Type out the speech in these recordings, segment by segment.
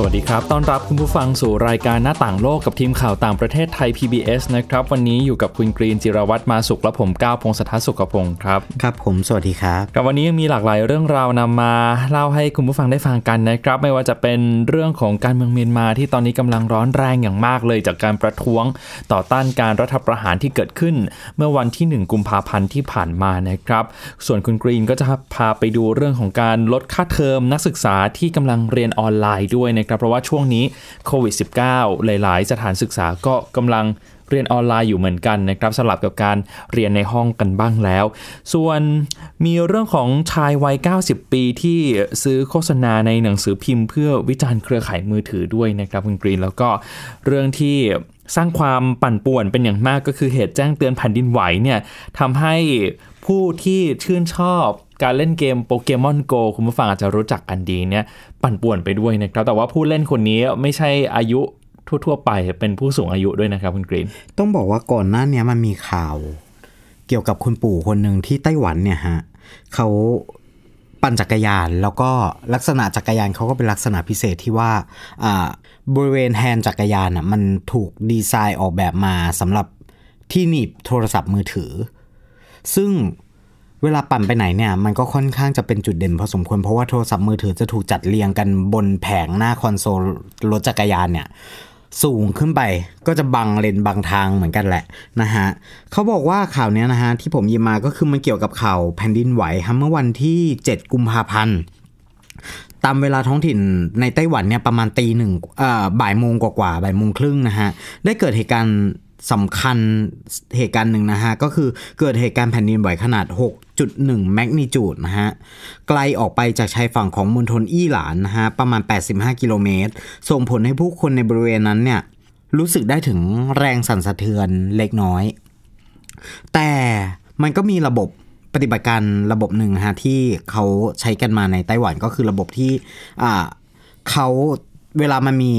สวัสดีครับ ต้อนรับคุณผู้ฟังสู่รายการหน้าต่างโลกกับทีมข่าวต่างประเทศไทย PBS นะครับ วันนี้อยู่กับคุณกรีนจิรวัตรมาสุขและผมก้าวพงศธรสุขพงศ์ครับ ครับผม สวัสดีครับ กับวันนี้ยังมีหลากหลายเรื่องราวนำมาเล่าให้คุณผู้ฟังได้ฟังกันนะครับ ไม่ว่าจะเป็นเรื่องของการเมืองเมียนมาที่ตอนนี้กำลังร้อนแรงอย่างมากเลย จากการประท้วงต่อต้านการรัฐประหารที่เกิดขึ้น เมื่อวันที่ 1 กุมภาพันธ์ที่ผ่านมานะครับ ส่วนคุณกรีนก็จะพาไปดูเรื่องของการลดค่าเทอมนักศึกษาที่กำลังเรียนออนไลน์ด้วยนะครับเพราะว่าช่วงนี้โควิด -19 หลาย ๆ สถานศึกษาก็กำลังเรียนออนไลน์อยู่เหมือนกันนะครับสลับกับการเรียนในห้องกันบ้างแล้ว ส่วนมีเรื่องของชายวัย 90 ปีที่ซื้อโฆษณาในหนังสือพิมพ์เพื่อวิจารณ์เครือข่ายมือถือด้วยนะครับคุณกรีนแล้วก็เรื่องที่สร้างความปั่นป่วนเป็นอย่างมากก็คือเหตุแจ้งเตือนแผ่นดินไหวเนี่ยทำให้ผู้ที่ชื่นชอบ การเล่นเกมโปเกมอนโกคุณผู้ฟังอาจจะรู้จักกันดีเนี่ยปั่นป่วนไปด้วยนะครับ แต่ว่าผู้เล่นคนนี้ไม่ใช่อายุทั่ว ๆ ไปเป็นผู้สูงอายุด้วยนะครับคุณกรีน ต้องบอกว่าก่อนหน้านี้มันมีข่าว เกี่ยวกับคุณปู่คนหนึ่งที่ไต้หวันเนี่ยฮะเขาปั่นจักรยานแล้วก็ลักษณะจักรยานเขาก็เป็นลักษณะพิเศษที่ว่าอ่าบริเวณแฮนด์จักรยานอะมันถูกดีไซน์ออกแบบมาสำหรับที่หนีบโทรศัพท์มือถือ ซึ่ง เวลาปั่นไปไหนเนี่ยมันก็ค่อนข้างจะเป็นจุดเด่นพอสมควรเพราะว่าโทรศัพท์มือถือจะถูกจัดเรียงกันบนแผงหน้าคอนโซลรถจักรยานเนี่ยสูงขึ้นไปก็จะบังเลนบางทางเหมือนกันแหละนะฮะเขาบอกว่าข่าวเนี้ยนะฮะที่ผมยิบมาก็คือมันเกี่ยวกับข่าวแผ่นดินไหวฮะเมื่อวันที่ 7 กุมภาพันธ์ตามเวลาท้องถิ่นในไต้หวันเนี่ยประมาณตีหนึ่งบ่ายโมงกว่าๆบ่ายโมงครึ่งนะฮะได้เกิดเหตุการณ์สำคัญเหตุการณ์หนึ่งนะฮะก็คือเกิดเหตุการณ์แผ่นดินไหวขนาด 6.1แมกนิจูดนะฮะ ไกลออกไปจากชายฝั่งของมณฑลอี้หลานนะฮะ ประมาณ 85 กิโลเมตร ส่งผลให้ผู้คนในบริเวณนั้นเนี่ย รู้สึกได้ถึงแรงสั่นสะเทือนเล็กน้อย แต่มันก็มีระบบปฏิบัติการระบบหนึ่งฮะ ที่เขาใช้กันมาในไต้หวันก็คือระบบที่อ่าเขาเวลามันมี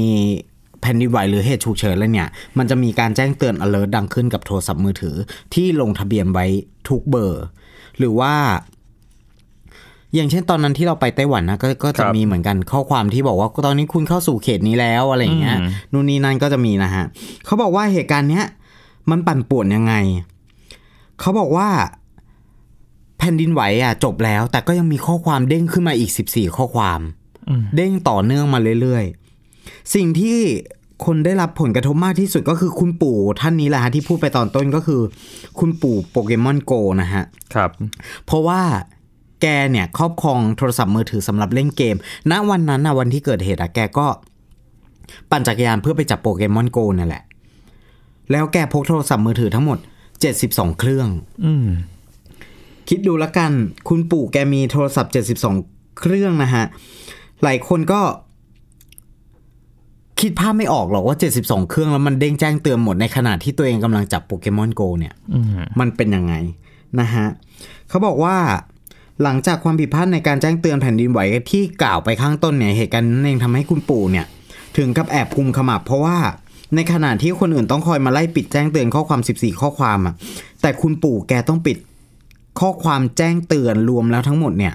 แผ่นดินไหวหรือเหตุฉุกเฉินแล้วเนี่ย มันจะมีการแจ้งเตือน alert ดังขึ้นกับโทรศัพท์มือถือที่ลงทะเบียนไว้ทุกเบอร์ หรือว่า อย่างเช่นตอนนั้นที่เราไปไต้หวันนะก็ก็จะมีเหมือนกันข้อความที่บอกว่าตอนนี้คุณเข้าสู่เขตนี้แล้วอะไรอย่างเงี้ยอืมนู่นนี่นั่นก็จะมีนะฮะเขาบอกว่าเหตุการณ์เนี้ยมันปั่นป่วนยังไง เขาบอกว่าแผ่นดินไหวอะจบแล้ว แต่ก็ยังมีข้อความเด้งขึ้นมาอีก 14 ข้อความอืมเด้งต่อเนื่องมาเรื่อยๆ สิ่งที่ คนได้รับผลกระทบมากที่สุดก็คือคุณปู่ท่านนี้แหละฮะที่พูดไปตอนต้นก็คือ คุณปู่โปเกมอนโกนะฮะ ครับ เพราะว่าแกเนี่ยครอบครองโทรศัพท์มือถือสำหรับเล่นเกม ณ วันนั้นนะวันที่เกิดเหตุอะแกก็ ปั่นจักรยานเพื่อไปจับโปเกมอนโกนั่นแหละ แล้วแกพกโทรศัพท์มือถือทั้งหมด 72 เครื่อง อืมคิดดูแล้วกัน คุณปู่แกมีโทรศัพท์ 72 เครื่องนะฮะ หลายคนก็ คิดภาพไม่ออกหรอกว่า 72 เครื่องแล้วมันเด้งแจ้งเตือนหมดในขณะที่ตัวเองกำลังจับโปเกมอนโกเนี่ยอืมมันเป็นยังไงนะฮะเขาบอกว่าหลังจากความผิดพลาดในการแจ้งเตือนแผ่นดินไหวที่กล่าวไปข้างต้นเนี่ยเหตุการณ์นั้นเองทำให้คุณปู่เนี่ย ถึงกับแอบกุมขมับเพราะว่าในขณะที่คนอื่นต้องคอยมาไล่ปิดแจ้งเตือนข้อความ 14 ข้อความอะแต่คุณปู่แกต้องปิดข้อความแจ้งเตือนรวมแล้วทั้งหมดเนี่ย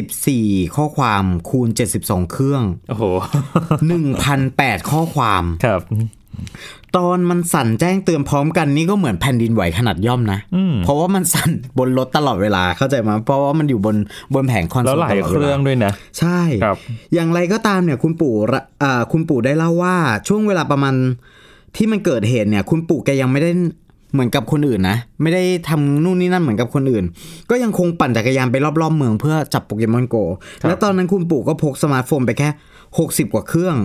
14 ข้อความคูณ 72 เครื่อง โอ้โห1,008 ข้อความ ครับ ตอนมันสั่นแจ้งเตือนพร้อมกันนี่ก็เหมือนแผ่นดินไหวขนาดย่อมนะอืมเพราะว่ามันสั่นบนรถตลอดเวลาเข้าใจไหมเพราะว่ามันอยู่บนบนแผงคอนโซลแล้วหลายตดเครื่องวลาด้วยนะ ใช่ครับ อย่างไรก็ตามเนี่ยคุณปู่ระอ่าคุณปู่ได้เล่าว่าช่วงเวลาประมาณที่มันเกิดเหตุเนี่ย คุณปู่แกยังไม่ได้ เหมือนกับคนอื่นนะ ไม่ได้ทำนู่นนี่นั่นเหมือนกับคนอื่น ก็ยังคงปั่นจักรยานไปรอบๆเมืองเพื่อจับโปเกมอนโกครับและตอนนั้นคุณปู่ก็พกสมาร์ทโฟนไปแค่ 60 กว่าเครื่อง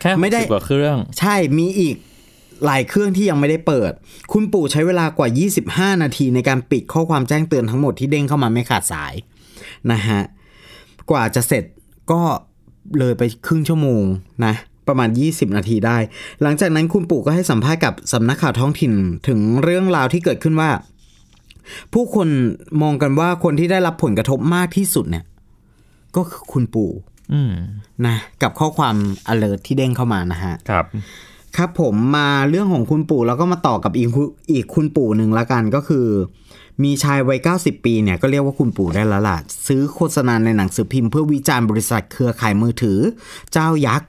แค่ไม่ได้60กว่าเครื่อง ใช่มีอีกหลายเครื่องที่ยังไม่ได้เปิด คุณปู่ใช้เวลากว่า 25 นาทีในการปิดข้อความแจ้งเตือนทั้งหมดที่เด้งเข้ามาไม่ขาดสายนะฮะกว่าจะเสร็จก็เลยไปครึ่งชั่วโมงนะ ประมาณ 20 นาทีได้ หลังจากนั้นคุณปู่ก็ให้สัมภาษณ์กับสำนักข่าวท้องถิ่นถึงเรื่องราวที่เกิดขึ้นว่า ผู้คนมองกันว่าคนที่ได้รับผลกระทบมากที่สุดเนี่ย ก็คือคุณปู่อืมนะกับข้อความ alert ที่เด้งเข้ามานะฮะครับ ครับผมมาเรื่องของคุณปู่แล้วก็มาต่อกับอีกคุณอีกคุณปู่หนึ่งละกันก็คือ มีชายวัย 90 ปีเนี่ยก็เรียกว่าคุณปู่ได้แล้วล่ะซื้อโฆษณาในหนังสือพิมพ์เพื่อวิจารณ์บริษัทเครือข่ายมือถือ เจ้ายักษ์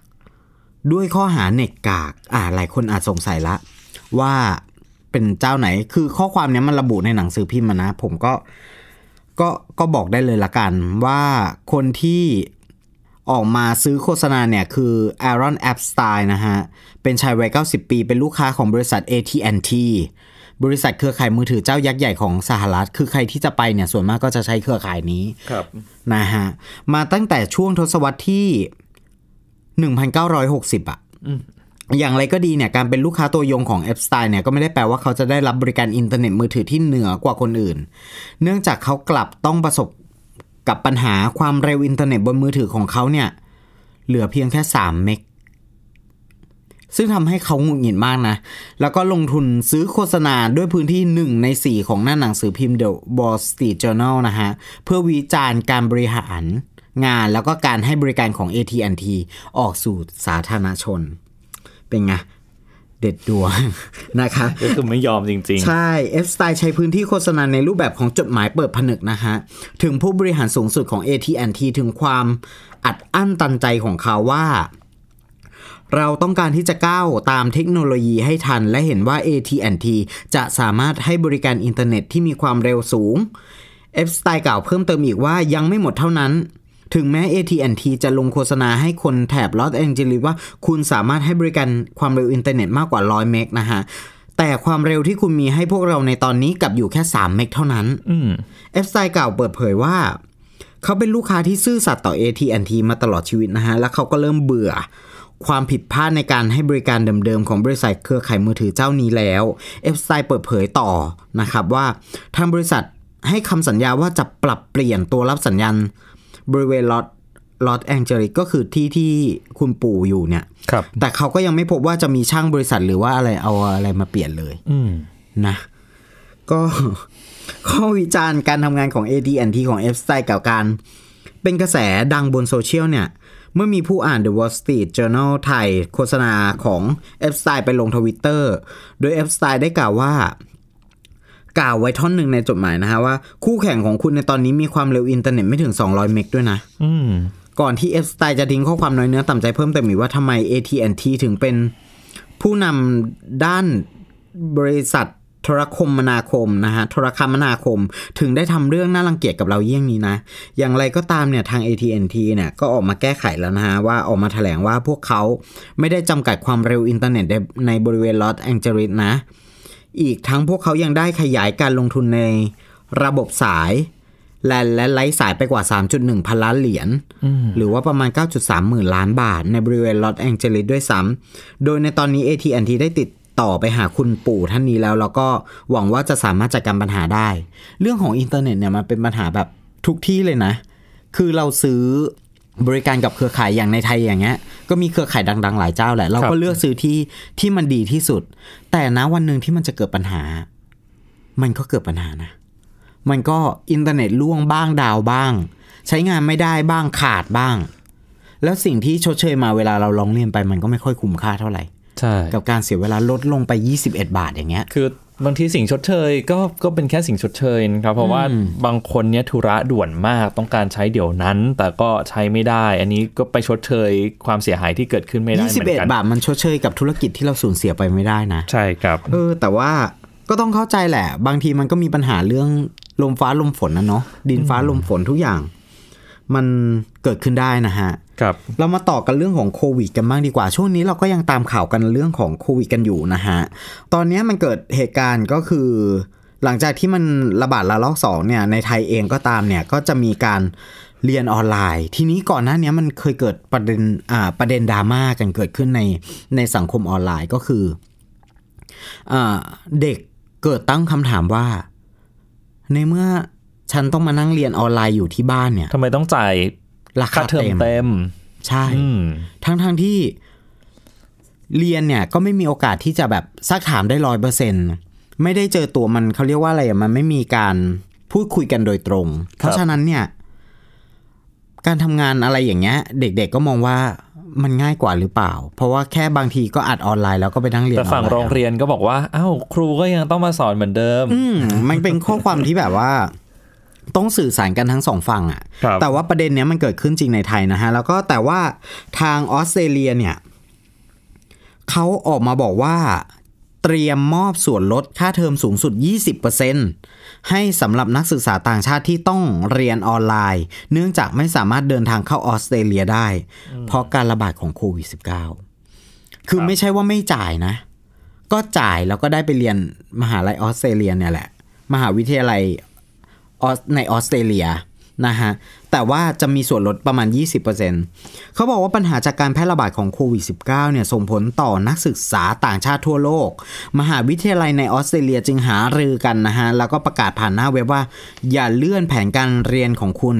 ด้วยข้อหาเน็ตกาก อ่าหลายคนอาจสงสัยละ ว่าเป็นเจ้าไหน คือข้อความเนี้ยมันระบุในหนังสือพิมพ์มานะ ผมก็ ก็ก็บอกได้เลยละกันว่าคนที่ออกมาซื้อโฆษณาเนี่ยคือ Aaron Epstein นะฮะ เป็นชายวัย 90 ปี เป็นลูกค้าของบริษัท AT&T บริษัทเครือข่ายมือถือเจ้ายักษ์ใหญ่ของสหรัฐ คือใครที่จะไปเนี่ยส่วนมากก็จะใช้เครือข่ายนี้ครับนะฮะ มาตั้งแต่ช่วงทศวรรษที่ 1960อะอย่างไรก็ดีเนี่ยการเป็นลูกค้าตัวยงของ e p s t e i n เนี่ยก็ไม่ได้แปลว่าเขาจะได้รับบริการอินเทอร์เน็ตมือถือที่เหนือกว่าคนอื่น เนื่องจากเขากลับต้องประสบกับปัญหาความเร็วอินเทอร์เน็ตบนมือถือของเขาเนี่ย เหลือเพียงแค่ 3 megซึ่งทำให้เขาหงุดหงิดมากนะ แล้วก็ลงทุนซื้อโฆษณาด้วยพื้นที่ 1 ใน 4 ของหน้าหนังสือพิมพ์ The Wall Street Journal นะฮะ เพื่อวิจารณ์การบริหาร งานแล้วก็การให้บริการของ AT&T ออกสู่สาธารณชน เป็นไงเด็ดดวงนะคะก็คือไม่ยอมจริงใช่ F Style ใช้พื้นที่โฆษณาในรูปแบบของจดหมายเปิดผนึกนะฮะ ถึงผู้บริหารสูงสุดของ AT&T ถึงความอัดอั้นตันใจของเขาว่า เราต้องการที่จะก้าวตามเทคโนโลยีให้ทัน และเห็นว่า AT&T จะสามารถให้บริการอินเทอร์เน็ตที่มีความเร็วสูง Epstein กล่าวเพิ่มเติมอีกว่ายังไม่หมดเท่านั้น ถึงแม้ AT&T จะลงโฆษณาให้คนแถบลอสแองเจลิสว่า คุณสามารถให้บริการความเร็วอินเทอร์เน็ตมากกว่า 100 meg นะฮะ แต่ความเร็วที่คุณมีให้พวกเราในตอนนี้กลับอยู่แค่ 3 meg เท่านั้นๆอืมเอฟไซกล่าวเปิดเผยว่า เขาเป็นลูกค้าที่ซื่อสัตย์ต่อ AT&T มาตลอดชีวิตนะฮะ แล้วเขาก็เริ่มเบื่อความผิดพลาดในการให้บริการเดิมๆ ของบริษัทเครือข่ายมือถือเจ้านี้แล้ว เอฟไซเปิดเผยต่อนะครับว่า ทางบริษัทให้คำสัญญาว่าจะปรับเปลี่ยนตัวรับสัญญาณ บริเวณลอตลอตแองเจลิสก็คือที่ที่คุณปู่อยู่เนี่ย ครับ แต่เขาก็ยังไม่พบว่าจะมีช่างบริษัทหรือว่าอะไรเอาอะไรมาเปลี่ยนเลยอืมนะ ก็ข้อวิจารณ์การทำงานของ AT&T ของ F s t y l e กับการเป็นกระแสดังบนโซเชียลเนี่ย เมื่อมีผู้อ่าน The Wall Street Journal ถ่าย โฆษณาของ Epstein ไปลงทวิตเตอร์โดย F s t y l e ได้กล่าวว่า กล่าวไว้ท่อนหนึ่งในจดหมายนะฮะว่าคู่แข่งของคุณในตอนนี้มีความเร็วอินเทอร์เน็ตไม่ถึง 200 meg ด้วยนะอืมก่อนที่ Epstein จะทิ้งข้อความน้อยเนื้อต่ำใจเพิ่มเติมอีกว่าทำไม AT&T ถึงเป็นผู้นำด้านบริษัทโทรคมนาคมนะฮะโทรคมนาคมถึงได้ทำเรื่องน่ารังเกียจกับเราเยี่ยงนี้นะ อย่างไรก็ตามเนี่ยทาง AT&T เนี่ยก็ออกมาแก้ไขแล้วนะฮะว่าออกมาแถลงว่าพวกเขาไม่ได้จำกัดความเร็วอินเทอร์เน็ตในในบริเวณลอสแองเจลิสนะ อีกทั้งพวกเขายังได้ขยายการลงทุนในระบบสาย และและไร้สายไปกว่า 3.1 พันล้านเหรียญหรือว่าประมาณ 9.3 หมื่นล้านบาท ในบริเวณลอสแองเจลิสด้วยซ้ำโดยในตอนนี้ AT&T ได้ติดต่อไปหาคุณปู่ท่านนี้แล้ว แล้วก็หวังว่าจะสามารถจัดการปัญหาได้ เรื่องของอินเทอร์เน็ตเนี่ยมันเป็นปัญหาแบบทุกที่เลยนะ คือเราซื้อ บริการกับเครือข่ายอย่างในไทยอย่างเงี้ย ก็มีเครือข่ายดัง ๆ หลายเจ้าแหละ เราครัก็บเลือกซื้อที่ที่มันดีที่สุด แต่นะวันหนึ่งที่มันจะเกิดปัญหา มันก็เกิดปัญหานะ มันก็อินเทอร์เน็ตล่มบ้าง down บ้าง ใช้งานไม่ได้บ้างขาดบ้าง แล้วสิ่งที่ชดเชยมาเวลาเราร้องเรียนไปมันก็ไม่ค่อยคุ้มค่าเท่าไหร่ใช่กับการเสียเวลาลดลงไป 21 บาทอย่างเงี้ย คือ บางทีสิ่งชดเชยก็ก็เป็นแค่สิ่งชดเชยนะครับเพราะว่าบางคนเนี้ยธุระด่วนมากต้องการใช้เดี๋ยวนั้น แต่ก็ใช้ไม่ได้ อันนี้ก็ไปชดเชยความเสียหายที่เกิดขึ้นไม่ได้เหมือนกัน21บาทมันชดเชยกับธุรกิจที่เราสูญเสียไปไม่ได้นะ ใช่ครับเออแต่ว่าก็ต้องเข้าใจแหละ บางทีมันก็มีปัญหาเรื่องลมฟ้าลมฝนนะเนาะดินฟ้าลมฝนทุกอย่าง มันเกิดขึ้นได้นะฮะ ครับเรามาต่อกันเรื่องของโควิดกันบ้างดีกว่า ช่วงนี้เราก็ยังตามข่าวกันเรื่องของโควิดกันอยู่นะฮะ ตอนนี้มันเกิดเหตุการณ์ก็คือ หลังจากที่มันระบาดระลอกสองเนี่ยในไทยเองก็ตามเนี่ยก็จะมีการเรียนออนไลน์ ทีนี้ก่อนหน้านี้มันเคยเกิดประเด็นอ่าประเด็นดราม่ากันเกิดขึ้นในในสังคมออนไลน์ก็คืออ่าเด็กเกิดตั้งคำถามว่า ในเมื่อฉันต้องมานั่งเรียนออนไลน์อยู่ที่บ้านเนี่ยทำไมต้องจ่าย ราค่าคาเทอมเต็มเต็มใช่อืมทั้งทางๆที่เรียนเนี่ยก็ไม่มีโอกาสที่จะแบบซักถามได้ร้อยเปอร์เซ็นไม่ได้เจอตัวมันเขาเรียกว่าอะไรอะมันไม่มีการพูดคุยกันโดยตรง เพราะฉะนั้นเนี่ย การทำงานอะไรอย่างเงี้ย เด็กๆก็มองว่ามันง่ายกว่าหรือเปล่า เพราะว่าแค่บางทีก็อัดออนไลน์แล้วก็ไปนั่งเรียนแต่ฝั่งออนไลน์โรงเรียนก็บอกว่าอ้าวครูก็ยังต้องมาสอนเหมือนเดิม อืมมันเป็นข้อความที่แบบว่า ต้องสื่อสารกันทั้งสองฝั่งอะครับแต่ว่าประเด็นเนี้ยมันเกิดขึ้นจริงในไทยนะฮะ แล้วก็แต่ว่าทางออสเตรเลียเนี่ยเขาออกมาบอกว่าเตรียมมอบส่วนลดค่าเทอมสูงสุด 20%ให้สำหรับนักศึกษาต่างชาติที่ต้องเรียนออนไลน์ เนื่องจากไม่สามารถเดินทางเข้าออสเตรเลียได้ เพราะการระบาดของโควิด -19 คือไม่ใช่ว่าไม่จ่ายนะ ก็จ่ายแล้วก็ได้ไปเรียนมหาลัยออสเตรเลียเนี่ยแหละ มหาวิทยาลัยออส ในออสเตรเลียนะฮะ แต่ว่าจะมีส่วนลดประมาณ 20%เขาบอกว่าปัญหาจากการแพร่ระบาดของโควิด -19 เนี่ยส่งผลต่อนักศึกษาต่างชาติทั่วโลก มหาวิทยาลัยในออสเตรเลียจึงหารือกันนะฮะ แล้วก็ประกาศผ่านหน้าเว็บว่า อย่าเลื่อนแผนการเรียนของคุณ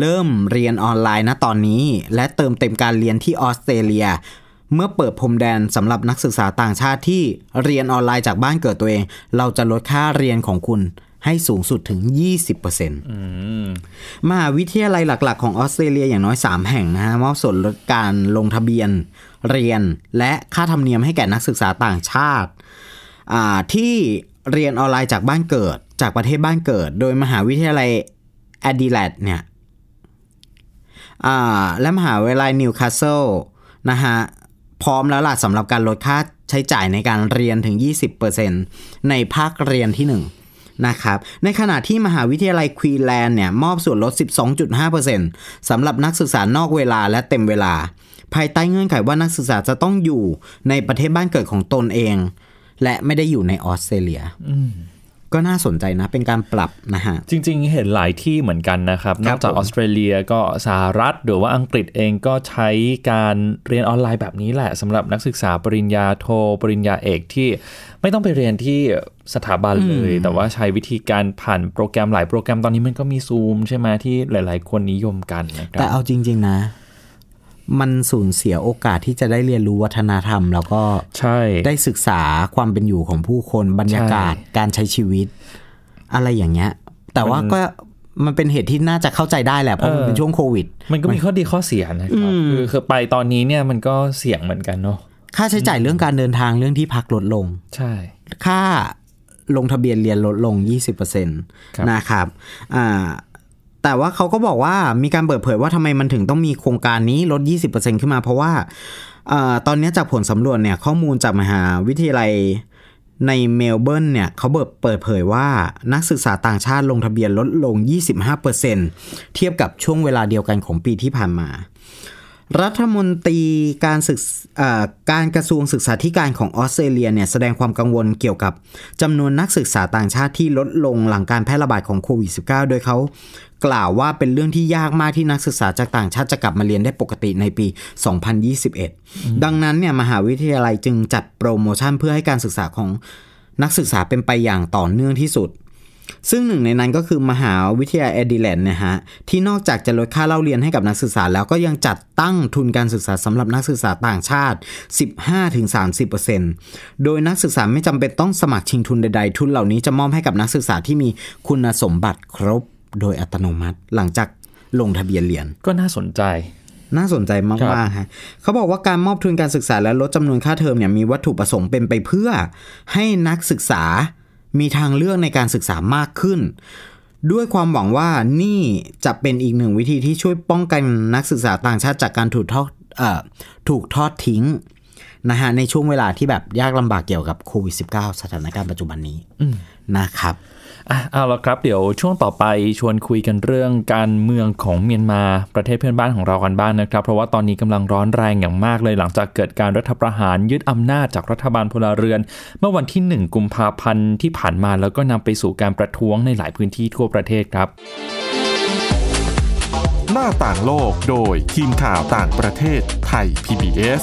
เริ่มเรียนออนไลน์นะตอนนี้ และเติมเต็มการเรียนที่ออสเตรเลียเมื่อเปิดพรมแดนสำหรับนักศึกษาต่างชาติที่เรียนออนไลน์จากบ้านเกิดตัวเอง เราจะลดค่าเรียนของคุณ ให้สูงสุดถึง 20%มหาวิทยาลัยหลัก ๆ ของออสเตรเลียอย่างน้อย 3 แห่งนะฮะมอบส่วนลดการลงทะเบียนเรียน และค่าธรรมเนียมให้แก่นักศึกษาต่างชาติอ่าที่เรียนออนไลน์จากบ้านเกิดจากประเทศบ้านเกิด โดยมหาวิทยาลัยแอดิเลดเนี่ยอ่าและมหาวิทยาลัยนิวคาสเซิลนะฮะพร้อมแล้วล่ะสำหรับการลดค่าใช้จ่ายในการเรียนถึง 20%ในภาคเรียนที่ 1 นะครับ ในขณะที่มหาวิทยาลัยควีนแลนด์เนี่ยมอบส่วนลด 12.5%สำหรับนักศึกษานอกเวลาและเต็มเวลา ภายใต้เงื่อนไขว่านักศึกษาจะต้องอยู่ในประเทศบ้านเกิดของตนเอง และไม่ได้อยู่ในออสเตรเลีย ก็น่าสนใจนะเป็นการปรับนะฮะ จริง ๆ เห็นหลายที่เหมือนกันนะครับคนรัอบกจากผมออสเตรเลียก็สหรัฐหรือว่าอังกฤษเองก็ใช้การเรียนออนไลน์แบบนี้แหละสำหรับนักศึกษาปริญญาโทปริญญาเอกที่ไม่ต้องไปเรียนที่สถาบันเลย แต่ว่าใช้วิธีการผ่านโปรแกรมหลายโปรแกรมตอนนี้มันก็มีซูมใช่ไหมที่หลาย ๆ คนนิยมกันนะครัแต่เอาจริง ๆ นะ มันสูญเสียโอกาสที่จะได้เรียนรู้วัฒนธรรม แล้วก็ใช่ได้ศึกษาความเป็นอยู่ของผู้คนบรรยากาศการใช้ชีวิต อะไรอย่างเงี้ย แต่ว่าก็มันเป็นเหตุที่น่าจะเข้าใจได้แหละเพราะมันเป็นช่วงโควิด มันก็มีข้อดีข้อเสียนะครับคือคือไปตอนนี้เนี่ยมันก็เสี่ยงเหมือนกันเนาะค่าใช้จ่ายเรื่องการเดินทางเรื่องที่พักลดลง ใช่ ค่าลงทะเบียนเรียนลดลง 20%ครับนะครับ อ่า แต่ว่าเขาก็บอกว่ามีการเปิดเผยว่าทำไมมันถึงต้องมีโครงการนี้ลด 20%ขึ้นมา เพราะว่าอาตอนนี้จากผลสำรวจเนี่ยข้อมูลจากมหาวิทยาลัยในเมลเบิร์นเนี่ยเขาเปิดเปิดเผยว่านักศึกษาต่างชาติลงทะเบียนลดลง 25%เทียบกับช่วงเวลาเดียวกันของปีที่ผ่านมา รัฐมนตรีการศึกการกระทรวงศึกษาธิการของออสเตรเลียเนี่ยแสดงความกังวลเกี่ยวกับจำนวนนักศึกษาต่างชาติที่ลดลงหลังการแพร่ระบาดของโควิด -19 โดยเขา กล่าวว่าเป็นเรื่องที่ยากมากที่นักศึกษาจากต่างชาติจะกลับมาเรียนได้ปกติในปี 2021 ดังนั้นเนี่ยมหาวิทยาลัยจึงจัดโปรโมชั่นเพื่อให้การศึกษาของนักศึกษาเป็นไปอย่างต่อเนื่องที่สุด ซึ่งหนึ่งในนั้นก็คือมหาวิทยาลัยเอดิเลนนะฮะ ที่นอกจากจะลดค่าเล่าเรียนให้กับนักศึกษาแล้วก็ยังจัดตั้งทุนการศึกษาสำหรับนักศึกษาต่างชาติ 15-30%โดยนักศึกษาไม่จำเป็นต้องสมัครชิงทุนใดๆ ทุนเหล่านี้จะมอบให้กับนักศึกษาที่มีคุณสมบัติครบ โดยอัตโนมัติหลังจากลงทะเบียนเรียน ก็น่าสนใจ น่าสนใจครัมากบๆฮะเขาบอกว่าการมอบทุนการศึกษาและลดจำนวนค่าเทอมเนี่ยมีวัตถุประสงค์เป็นไปเพื่อ ให้นักศึกษามีทางเลือกในการศึกษามากขึ้น ด้วยความหวังว่านี่จะเป็นอีกหนึ่งวิธีที่ช่วยป้องกันนักศึกษาต่างชาติจากการถูกทอดเอ่อถูกทอดทิ้งนะฮะในช่วงเวลาที่แบบยากลำบากเกี่ยวกับโควิด -19 สถานการณ์ปัจจุบันนี้นะครับ อะเอาละครับเดี๋ยวช่วงต่อไปชวนคุยกันเรื่องการเมืองของเมียนมาประเทศเพื่อนบ้านของเรากันบ้างนะครับ เพราะว่าตอนนี้กำลังร้อนแรงอย่างมากเลยหลังจากเกิดการรัฐประหารยึดอำนาจจากรัฐบาลพลเรือน เมื่อวันที่ 1 กุมภาพันธ์ที่ผ่านมาแล้วก็นำไปสู่การประท้วงในหลายพื้นที่ทั่วประเทศครับ หน้าต่างโลกโดยทีมข่าวต่างประเทศไทย PBS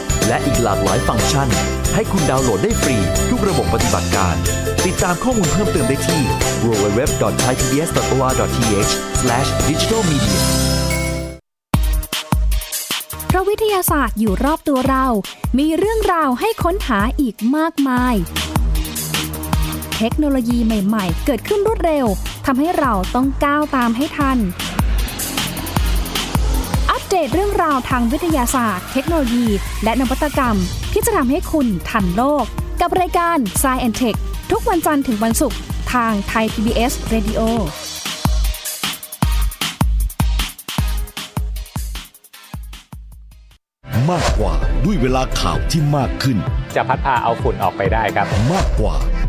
และอีกหลากหลายฟังก์ชัน ให้คุณดาวน์โหลดได้ฟรี ทุกระบบปฏิบัติการ ติดตามข้อมูลเพิ่มเติมได้ที่ www.thaipbs.or.th/digitalmedia เพราะวิทยาศาสตร์อยู่รอบตัวเรา มีเรื่องราวให้ค้นหาอีกมากมาย เทคโนโลยีใหม่ ๆ เกิดขึ้นรวดเร็วทำให้เราต้องก้าวตามให้ทัน เดตเรื่องราวทางวิทยาศาสตร์ เทคโนโลยี และนวัตกรรม ที่จะทำให้คุณทันโลก กับรายการ s c i e n t e c h ทุกวันจันทร์ถึงวันศุกร์ทางไทย PBS Radio มากกว่าด้วยเวลาข่าวที่มากขึ้น จะพัดพาเอาฝุ่นออกไปได้ครับ มากกว่า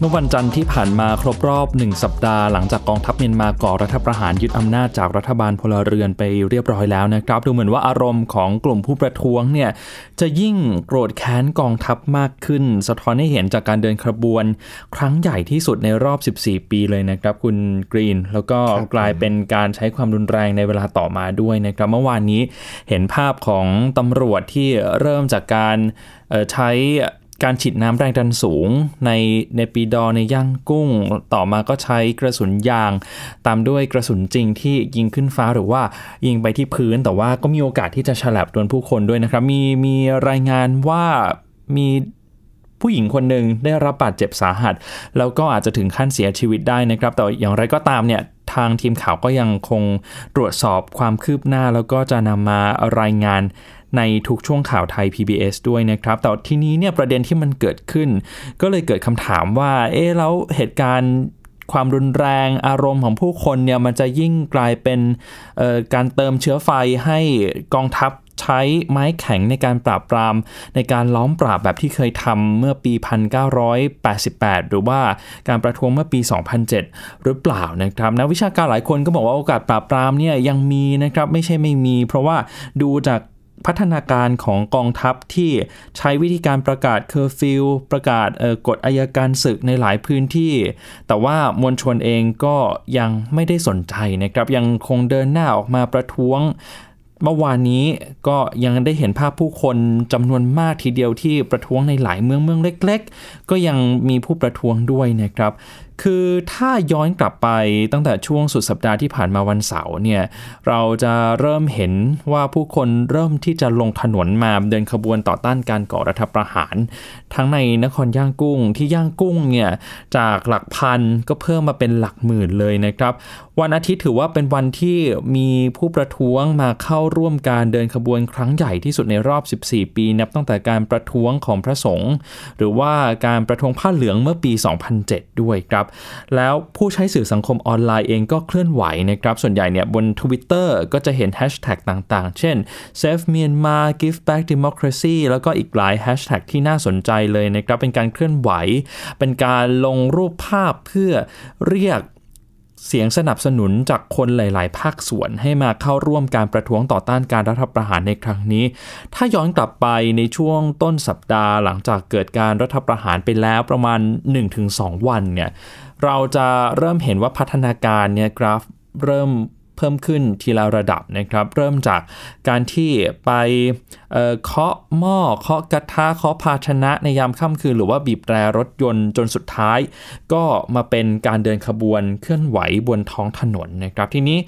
เมื่อวันจันทร์ที่ผ่านมาครบรอบ 1 สัปดาห์หลังจากกองทัพเมียนมาก่อรัฐประหารยึดอำนาจจากรัฐบาลพลเรือนไปเรียบร้อยแล้วนะครับ ดูเหมือนว่าอารมณ์ของกลุ่มผู้ประท้วงเนี่ยจะยิ่งโกรธแค้นกองทัพมากขึ้น สะท้อนให้เห็นจากการเดินขบวน ครั้งใหญ่ที่สุดในรอบ 14 ปีเลยนะครับ คุณกรีน แล้วก็กลายเป็นการใช้ความรุนแรงในเวลาต่อมาด้วยนะครับเมื่อวานนี้เห็นภาพของตำรวจที่เริ่มจากการใช้ การฉีดน้ำแรงดันสูง ในในปีดอในย่างกุ้ง ต่อมาก็ใช้กระสุนยาง ตามด้วยกระสุนจริงที่ยิงขึ้นฟ้าหรือว่ายิงไปที่พื้นแต่ว่าก็มีโอกาสที่จะฉลับโดนผู้คนด้วยนะครับ มีมีรายงานว่ามีผู้หญิงคนหนึ่งได้รับบาดเจ็บสาหัส แล้วก็อาจจะถึงขั้นเสียชีวิตได้นะครับ แต่อย่างไรก็ตามเนี่ยทางทีมข่าวก็ยังคงตรวจสอบความคืบหน้า แล้วก็จะนำมารายงาน ในทุกช่วงข่าวไทย PBS ด้วยนะครับแต่ทีนี้เนี่ยประเด็นที่มันเกิดขึ้น ก็เลยเกิดคำถามว่า เอ๊ะแล้วเหตุการณ์ความรุนแรงอารมณ์ของผู้คนเนี่ยมันจะยิ่งกลายเป็นการเติมเชื้อไฟให้กองทัพใช้ไม้แข็งในการปราบปราม ในการล้อมปราบแบบที่เคยทำเมื่อปี 1988 หรือว่าการประท้วงเมื่อปี 2007 หรือเปล่านะครับนักวิชาการหลายคนก็บอกว่าโอกาสปราบปรามเนี่ยยังมีนะครับไม่ใช่ไม่มี เพราะว่าดูจาก พัฒนาการของกองทัพที่ใช้วิธีการประกาศเคอร์ฟิวประกาศกฎอายการศึกในหลายพื้นที่ แต่ว่ามวลชนเองก็ยังไม่ได้สนใจนะครับยังคงเดินหน้าออกมาประท้วงเมื่อวานนี้ก็ยังได้เห็นภาพผู้คนจำนวนมากทีเดียวที่ประท้วงในหลายเมืองเมืองเล็ก ๆ ก็ยังมีผู้ประท้วงด้วยนะครับคือถ้าย้อนกลับไปตั้งแต่ช่วงสุดสัปดาห์ที่ผ่านมาวันเสาร์เนี่ยเราจะเริ่มเห็นว่าผู้คนเริ่มที่จะลงถนนมาเดินขบวนต่อต้านการก่อรัฐประหาร ทั้งในนครย่างกุ้งที่ย่างกุ้งเนี่ยจากหลักพันก็เพิ่มมาเป็นหลักหมื่นเลยนะครับ วันอาทิตย์ถือว่าเป็นวันที่มีผู้ประท้วงมาเข้าร่วมการเดินขบวนครั้งใหญ่ที่สุดในรอบ 14 ปีนับตั้งแต่การประท้วงของพระสงฆ์หรือว่าการประท้วงผ้าเหลืองเมื่อปี 2007 ด้วยครับแล้วผู้ใช้สื่อสังคมออนไลน์เองก็เคลื่อนไหวนะครับ ส่วนใหญ่เนี่ยบน Twitter ก็จะเห็นแฮชแท็กต่างๆ เช่น Save Myanmar Give Back Democracy แล้วก็อีกหลายแฮชแท็กที่น่าสนใจเลยนะครับ เป็นการเคลื่อนไหว เป็นการลงรูปภาพเพื่อเรียก เสียงสนับสนุนจากคนหลาย ๆ ภาคส่วนให้มาเข้าร่วมการประท้วงต่อต้านการรัฐประหารในครั้งนี้ ถ้าย้อนกลับไปในช่วงต้นสัปดาห์หลังจากเกิดการรัฐประหารไปแล้วประมาณ 1-2 วันเนี่ยเราจะเริ่มเห็นว่าพัฒนาการเนี่ยกราฟเริ่ม เพิ่มขึ้นทีละระดับนะครับ เริ่มจากการที่ไปเเคาะหม้อเคาะกระทะเคาะภาชนะในยามค่ำคืน หรือว่าบีบแตรรถยนต์จนสุดท้าย ก็มาเป็นการเดินขบวนเคลื่อนไหวบนท้องถนนนะครับ ทีนี้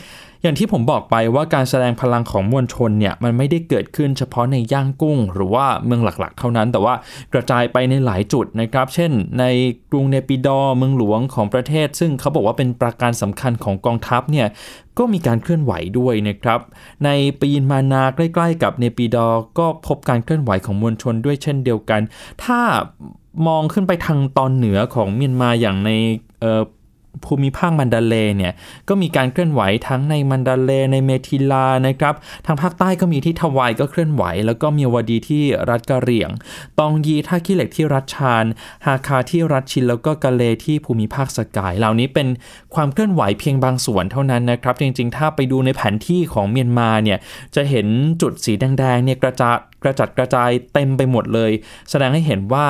อย่างที่ผมบอกไปว่าการแสดงพลังของมวลชนเนี่ยมันไม่ได้เกิดขึ้นเฉพาะในย่างกุ้ง หรือว่าเมืองหลักๆ เท่านั้น แต่ว่ากระจายไปในหลายจุดนะครับ เช่น ในกรุงเนปิดอเมืองหลวงของประเทศ ซึ่งเขาบอกว่าเป็นปราการสำคัญของกองทัพเนี่ยก็มีการเคลื่อนไหวด้วยนะครับ ในปยินมานาใกล้ๆ กับเนปิดอก็พบการเคลื่อนไหวของมวลชนด้วยเช่นเดียวกัน ถ้ามองขึ้นไปทางตอนเหนือของเมียนมาอย่างใน ภูมิภาคมันดาเลเนี่ยก็มีการเคลื่อนไหวทั้งในมันดาเลในเมกทิลานะครับทางภาคใต้ก็มีที่ทวายก็เคลื่อนไหว แล้วก็มีวดีที่รัฐกะเหรี่ยง ตองยีท่าขี้เหล็กที่รัฐชานฮาคาที่รัฐชินแล้วก็กะเลที่ภูมิภาคสกาย เหล่านี้เป็นความเคลื่อนไหวเพียงบางส่วนเท่านั้นนะครับ จริงๆ ถ้าไปดูในแผนที่ของเมียนมาเนี่ยจะเห็นจุดสีแดงๆเนี่ยกระจายกระจัดกระจายเต็มไปหมดเลย แสดงให้เห็นว่า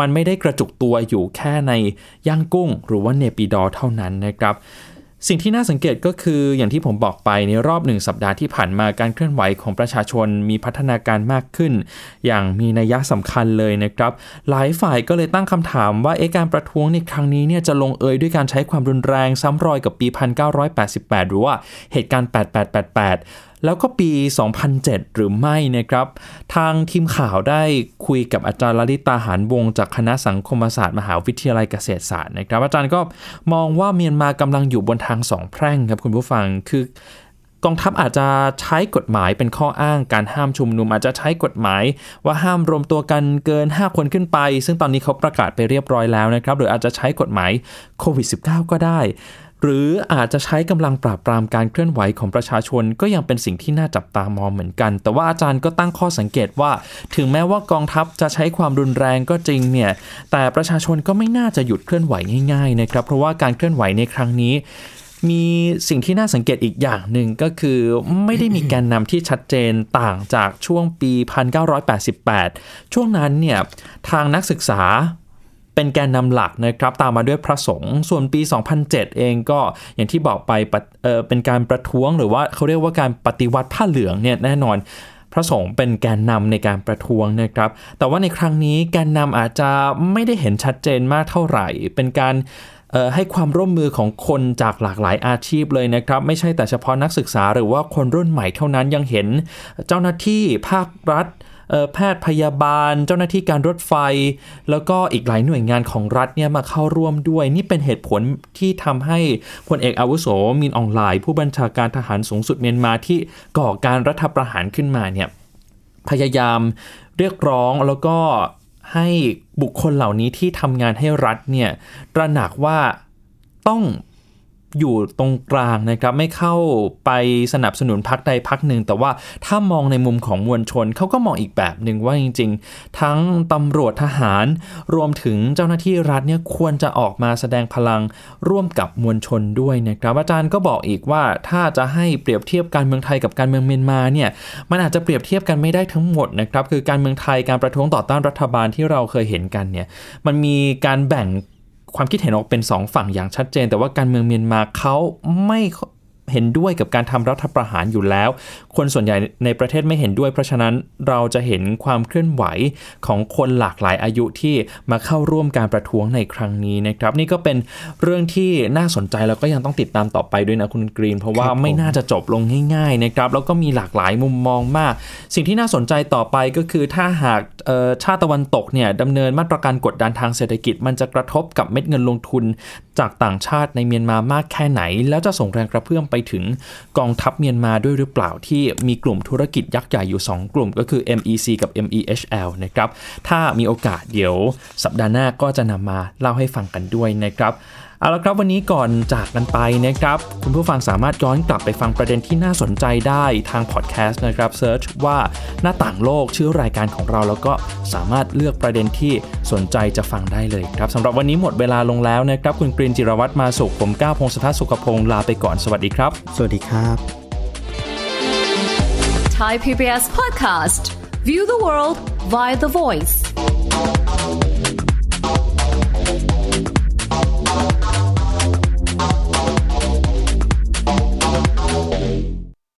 มันไม่ได้กระจุกตัวอยู่แค่ในย่างกุ้ง หรือว่าเนปิดอเท่านั้นนะครับ สิ่งที่น่าสังเกตก็คืออย่างที่ผมบอกไปในรอบหนึ่งสัปดาห์ที่ผ่านมาการเคลื่อนไหวของประชาชนมีพัฒนาการมากขึ้น อย่างมีนัยสำคัญเลยนะครับ หลายฝ่ายก็เลยตั้งคำถามว่าเอการประท้วงในครั้งนี้เนี่ยจะลงเอยด้วยการใช้ความรุนแรงซ้ำรอยกับปี 1988 หรือว่าเหตุการณ์ 8888 แล้วก็ปี 2007 หรือไม่นะครับ ทางทีมข่าวได้คุยกับอาจารย์ลลิตาหารวงจากคณะสังคมศาสตร์มหาวิทยาลัยเกษตรศาสตร์นะครับ อาจารย์ก็มองว่าเมียนมากำลังอยู่บนทางสองแพร่งครับคุณผู้ฟังคือกองทัพอาจจะใช้กฎหมายเป็นข้ออ้างการห้ามชุมนุม อาจจะใช้กฎหมายว่าห้ามรวมตัวกันเกิน 5 คนขึ้นไป ซึ่งตอนนี้เขาประกาศไปเรียบร้อยแล้วนะครับ หรืออาจจะใช้กฎหมายโควิด -19 ก็ได้ หรืออาจจะใช้กำลังปราบปรามการเคลื่อนไหวของประชาชนก็ยังเป็นสิ่งที่น่าจับตามองเหมือนกัน แต่ว่าอาจารย์ก็ตั้งข้อสังเกตว่า ถึงแม้ว่ากองทัพจะใช้ความรุนแรงก็จริงเนี่ยแต่ประชาชนก็ไม่น่าจะหยุดเคลื่อนไหวง่ายๆนะครับเพราะว่าการเคลื่อนไหวในครั้งนี้มีสิ่งที่น่าสังเกตอีกอย่างหนึ่งก็คือไม่ได้มีแกนนำที่ชัดเจนต่างจากช่วงปี 1988 ช่วงนั้นเนี่ยทางนักศึกษา เป็นแกนนำหลักนะครับตามมาด้วยพระสงฆ์ส่วนปี 2007 เองก็อย่างที่บอกไปเเป็นการประท้วงหรือว่าเขาเรียกว่าการปฏิวัติผ้าเหลืองเนี่ยแน่นอนพระสงฆ์เป็นแกนนำในการประท้วงนะครับ แต่ว่าในครั้งนี้แกนนำอาจจะไม่ได้เห็นชัดเจนมากเท่าไหร่ เป็นการให้ความร่วมมือของคนจากหลากหลายอาชีพเลยนะครับ ไม่ใช่แต่เฉพาะนักศึกษาหรือว่าคนรุ่นใหม่เท่านั้นยังเห็นเจ้าหน้าที่ภาครัฐ แพทย์พยาบาล เจ้าหน้าที่การรถไฟ แล้วก็อีกหลายหน่วยงานของรัฐเนี่ยมาเข้าร่วมด้วย นี่เป็นเหตุผลที่ทำให้พลเอกอาวุโสมินอองไลน์ผู้บัญชาการทหารสูงสุดเมียนมาที่ก่อการรัฐประหารขึ้นมาเนี่ยพยายามเรียกร้องแล้วก็ให้บุคคลเหล่านี้ที่ทำงานให้รัฐเนี่ยตระหนักว่าต้อง อยู่ตรงกลางนะครับไม่เข้าไปสนับสนุนพักใดพักหนึ่ง แต่ว่าถ้ามองในมุมของมวลชนเขาก็มองอีกแบบหนึ่งว่าจริง ๆ ทั้งตำรวจทหารรวมถึงเจ้าหน้าที่รัฐเนี่ยควรจะออกมาแสดงพลังร่วมกับมวลชนด้วยนะครับอาจารย์ก็บอกอีกว่าถ้าจะให้เปรียบเทียบการเมืองไทยกับการเมืองเมียนมาเนี่ยมันอาจจะเปรียบเทียบกันไม่ได้ทั้งหมดนะครับคือการเมืองไทยการประท้วงต่อต้านรัฐบาลที่เราเคยเห็นกันเนี่ยมันมีการแบ่ง ความคิดเห็นออกเป็น 2 ฝั่งอย่างชัดเจน แต่ว่าการเมืองเมียนมาเขาไม่ เห็นด้วยกับการทำรัฐประหารอยู่แล้ว คนส่วนใหญ่ในประเทศไม่เห็นด้วย เพราะฉะนั้นเราจะเห็นความเคลื่อนไหวของคนหลากหลายอายุที่มาเข้าร่วมการประท้วงในครั้งนี้นะครับ นี่ก็เป็นเรื่องที่น่าสนใจแล้วก็ยังต้องติดตามต่อไปด้วยนะคุณกรีน เพราะว่าไม่น่าจะจบลงง่ายๆนะครับแล้วก็มีหลากหลายมุมมองมาก สิ่งที่น่าสนใจต่อไปก็คือถ้าหากชาติตะวันตกเนี่ยดำเนินมาตรการกดดันทางเศรษฐกิจ มันจะกระทบกับเม็ดเงินลงทุนจากต่างชาติในเมียนมามากแค่ไหน แล้วจะส่งแรงกระเพื่อมไปถึงกองทัพเมียนมาด้วยหรือเปล่าที่มีกลุ่มธุรกิจยักษ์ใหญ่อยู่ 2 กลุ่ม ก็คือ MEC กับ MEHL นะครับถ้ามีโอกาสเดี๋ยวสัปดาห์หน้าก็จะนำมาเล่าให้ฟังกันด้วยนะครับ เอาละครับวันนี้ก่อนจากกันไปนะครับ คุณผู้ฟังสามารถย้อนกลับไปฟังประเด็นที่น่าสนใจได้ทางพอดแคสต์นะครับเซิร์ชว่าหน้าต่างโลกชื่อรายการของเรา แล้วก็สามารถเลือกประเด็นที่สนใจจะฟังได้เลยครับสำหรับวันนี้หมดเวลาลงแล้วนะครับ คุณกรีนจิรวัตรมาสุขผมก้าวพงศธรสุขพงศ์ลาไปก่อนสวัสดีครับ สวัสดีครับ Thai PBS podcast View the world via the voice